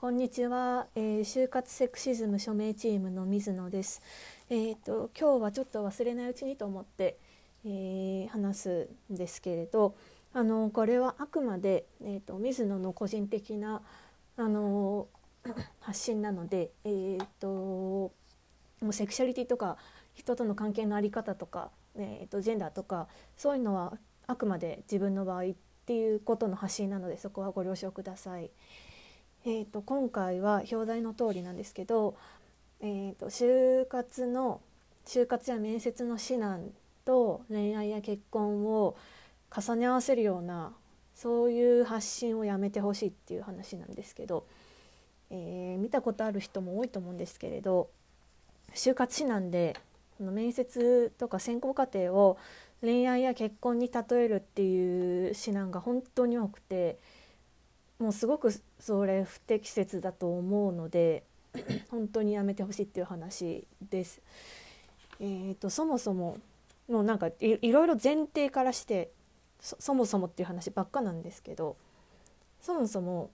こんにちは、えー、就活セクシズム署名チームの水野です。えっ、ー、と今日はちょっと忘れないうちにと思って、えー、話すんですけれど、あのこれはあくまでえっ、と水野の個人的なあの 発信なので、えっ、ともうセクシャリティとか人との関係の在り方とか、えっとジェンダーとかそういうのはあくまで自分の場合っていうことの発信なのでそこはご了承ください。えーと、今回は表題の通りなんですけど、えーと、就活の就活や面接の指南と恋愛や結婚を重ね合わせるようなそういう発信をやめてほしいっていう話なんですけど、えー、見たことある人も多いと思うんですけれど就活指南で面接とか選考過程を恋愛や結婚に例えるっていう指南が本当に多くて。もうすごくそれ不適切だと思うので 本当にやめてほしいっていう話です。えーと、そもそももうなんかいろいろ前提からしてそもそもっていう話ばっかなんですけどそもそも、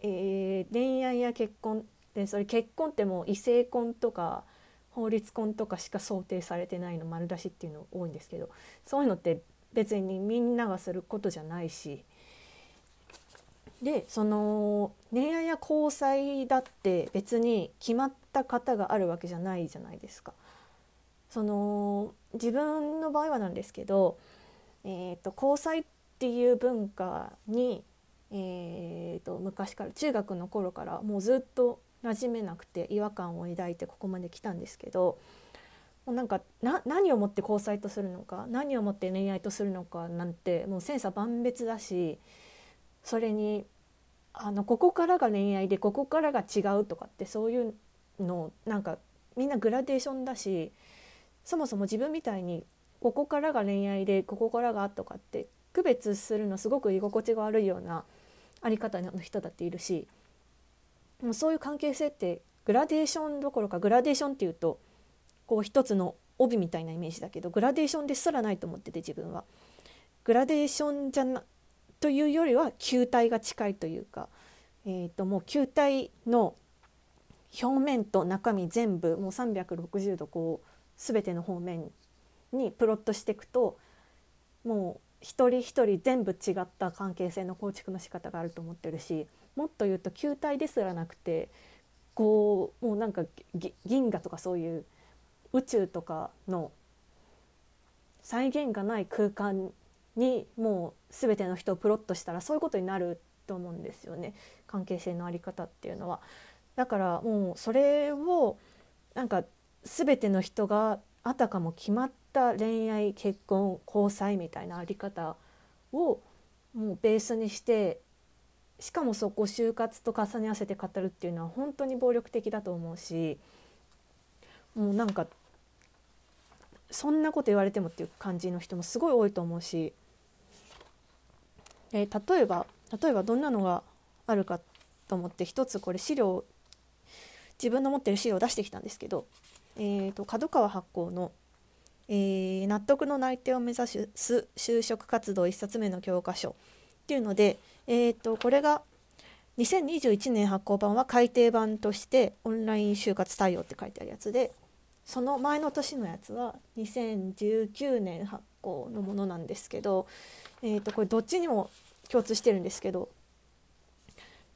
えー、恋愛や結婚でそれ結婚ってもう異性婚とか法律婚とかしか想定されてないの丸出しっていうの多いんですけどそういうのって別にみんながすることじゃないしでその恋愛や交際だって別に決まった方があるわけじゃないじゃないですか。その自分の場合はなんですけど、えーと、交際っていう文化に、えーと、昔から中学の頃からもうずっと馴染めなくて違和感を抱いてここまで来たんですけどもうなんか何をもって交際とするのか何をもって恋愛とするのかなんてもう千差万別だしそれにあのここからが恋愛でここからが違うとかってそういうのなんかみんなグラデーションだしそもそも自分みたいにここからが恋愛でここからがとかって区別するのすごく居心地が悪いようなあり方の人だっているしもうそういう関係性ってグラデーションどころかグラデーションっていうとこう一つの帯みたいなイメージだけどグラデーションですらないと思ってて自分は。グラデーションじゃなというよりは球体が近いというか、えー、ともう球体の表面と中身全部もう360度こう全ての方面にプロットしていくともう一人一人全部違った関係性の構築の仕方があると思ってるしもっと言うと球体ですらなくてこうもうなんか銀河とかそういう宇宙とかの再現がない空間にもう全ての人をプロットしたらそういうことになると思うんですよね関係性の在り方っていうのは。だからもうそれをなんか全ての人があたかも決まった恋愛結婚交際みたいな在り方をもうベースにしてしかもそこ就活と重ね合わせて語るっていうのは本当に暴力的だと思うしもうなんかそんなこと言われてもっていう感じの人もすごい多いと思うしえー、例えば例えばどんなのがあるかと思って一つこれ資料自分の持ってる資料を出してきたんですけど、えーと、角川発行の、えー、納得の内定を目指す就職活動1冊目の教科書っていうので、えーと、これが2021年発行版は改訂版としてオンライン就活対応って書いてあるやつでその前の年のやつは2019年発行のものなんですけど、えー、とこれどっちにも共通してるんですけど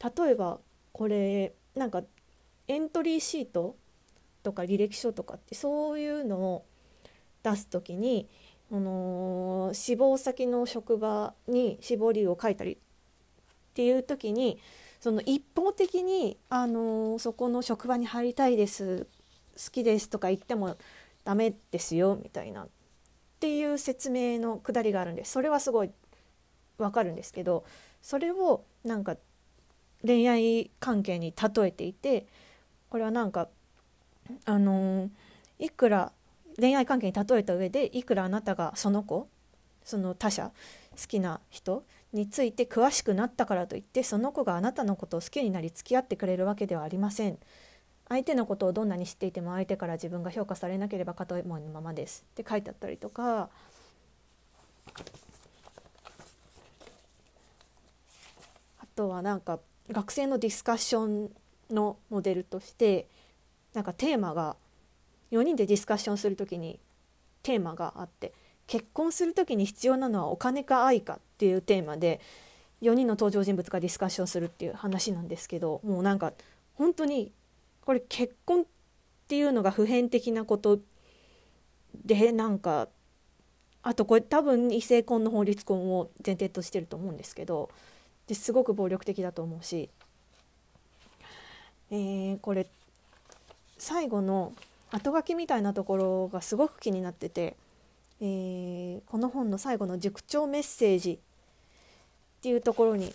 例えばこれなんかエントリーシートとか履歴書とかってそういうのを出す時に、あのー、志望先の職場に志望理由を書いたりっていう時にその一方的に、あのー、そこの職場に入りたいですきですとか言ってもダメですよみたいなっていう説明のくだりがあるんですそれはすごいわかるんですけどそれをなんか恋愛関係に例えていてこれはなんかあのー、いくら恋愛関係に例えた上でいくらあなたがその子その他者好きな人について詳しくなったからといってその子があなたのことを好きになり付き合ってくれるわけではありません。相手のことをどんなに知っていても相手から自分が評価されなければ片思いのままです。って書いてあったりとか。あとはなんか学生のディスカッションのモデルとしてなんかテーマが4人でディスカッションする時にテーマがあって結婚する時に必要なのはお金か愛かっていうテーマで4人の登場人物がディスカッションするっていう話なんですけどもうなんか本当にこれ結婚っていうのが普遍的なことでなんかあとこれ多分異性婚の法律婚を前提としてると思うんですけどですごく暴力的だと思うし、えー、これ最後の後書きみたいなところがすごく気になってて、えー、この本の最後の塾長メッセージっていうところに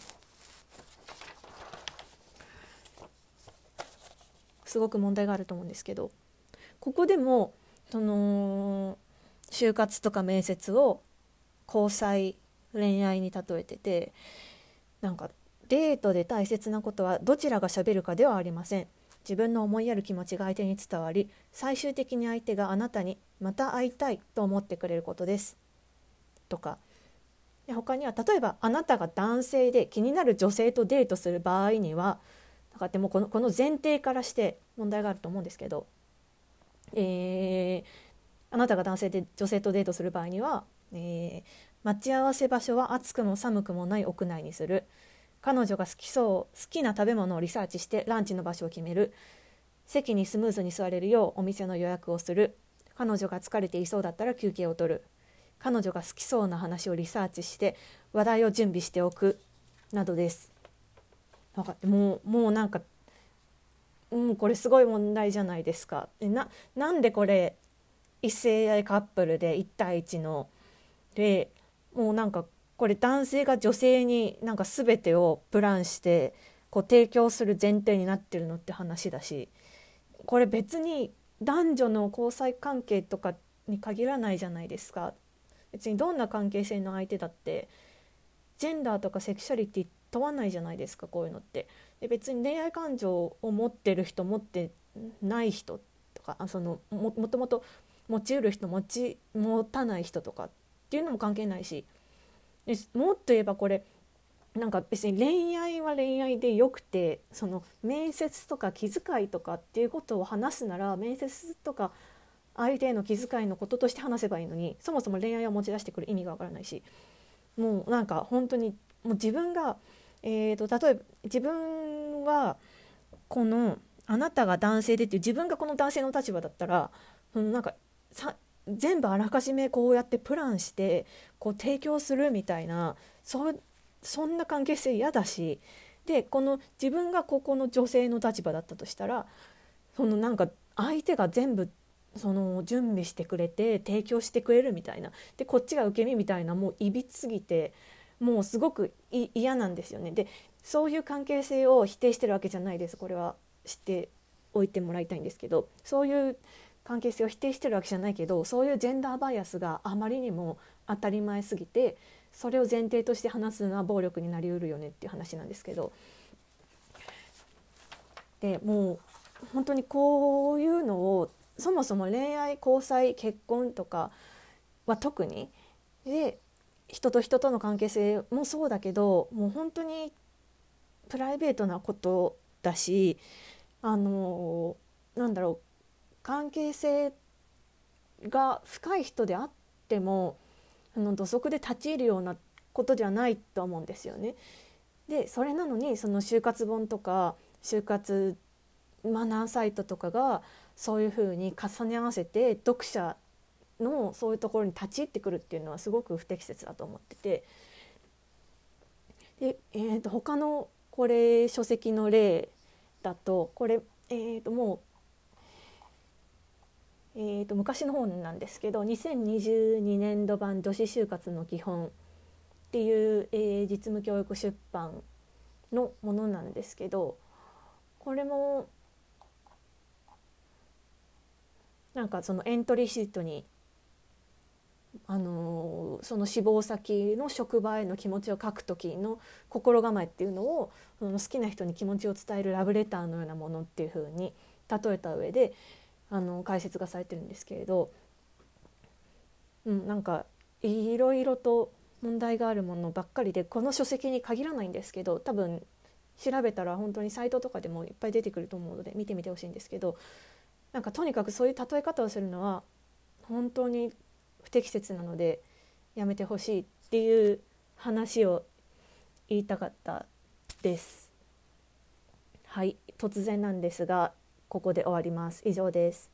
すごく問題があると思うんですけどここでもその就活とか面接を交際恋愛に例えててなんかデートで大切なことはどちらがしゃべるかではありません。自分の思いやる気持ちが相手に伝わり最終的に相手があなたにまた会いたいと思ってくれることです。とか。で他には例えばあなたが男性で気になる女性とデートする場合にはだからでもこのこの前提からして問題があると思うんですけど、えー、あなたが男性で女性とデートする場合には、えー、待ち合わせ場所は暑くも寒くもない屋内にする。彼女が好きそう好きな食べ物をリサーチしてランチの場所を決める。席にスムーズに座れるようお店の予約をする。彼女が疲れていそうだったら休憩を取る。彼女が好きそうな話をリサーチして話題を準備しておく。などです。なんかもうもうなんか、うん、これすごい問題じゃないですか。ななんでこれ異性愛カップルで1対1のでもうなんかこれ男性が女性になんか全てをプランしてこう提供する前提になってるのって話だしこれ別に男女の交際関係とかに限らないじゃないですか別にどんな関係性の相手だってジェンダーとかセクシャリティって問わないじゃないですかこういうのって。で別に恋愛感情を持ってる人持ってない人とかあそのもともと持ちうる人持ち持たない人とかっていうのも関係ないしでもっと言えばこれなんか別に恋愛は恋愛でよくてその面接とか気遣いとかっていうことを話すなら面接とか相手への気遣いのこととして話せばいいのにそもそも恋愛を持ち出してくる意味がわからないしもうなんか本当にもう自分が、えーと、例えば自分はこのあなたが男性でっていう自分がこの男性の立場だったらそのなんかさ全部あらかじめこうやってプランしてこう提供するみたいなそそんな関係性嫌だしでこの自分がここの女性の立場だったとしたらそのなんか相手が全部その準備してくれて提供してくれるみたいなでこっちが受け身みたいなもういびつすぎてもうすごく嫌なんですよね。でそういう関係性を否定してるわけじゃないです。これは知っておいてもらいたいんですけど。そういう関係性を否定してるわけじゃないけどそういうジェンダーバイアスがあまりにも当たり前すぎてそれを前提として話すのは暴力になりうるよねっていう話なんですけど。でもう本当にこういうのをそもそも恋愛交際結婚とかは特にで人と人との関係性もそうだけどもう本当にプライベートなことだしあのなんだろう関係性が深い人であってもあの土足で立ち入るようなことじゃないと思うんですよね。でそれなのにその就活本とか就活マナーサイトとかがそういうふうに重ね合わせて読者のそういうところに立ち入ってくるっていうのはすごく不適切だと思ってて。で、えー、と他のこれ書籍の例だとこれ、えー、ともう、えー、と昔の本なんですけど2022年度版女子就活の基本っていう、えー、実務教育出版のものなんですけどこれもなんかそのエントリーシートにあのその志望先の職場への気持ちを書く時の心構えっていうのをその好きな人に気持ちを伝えるラブレターのようなものっていうふうに例えた上であの解説がされてるんですけれど、うん、なんかいろいろと問題があるものばっかりでこの書籍に限らないんですけど多分調べたら本当にサイトとかでもいっぱい出てくると思うので見てみてほしいんですけどなんかとにかくそういう例え方をするのは本当に不適切なのでやめてほしいっていう話を言いたかったです。はい突然なんですがここで終わります。以上です。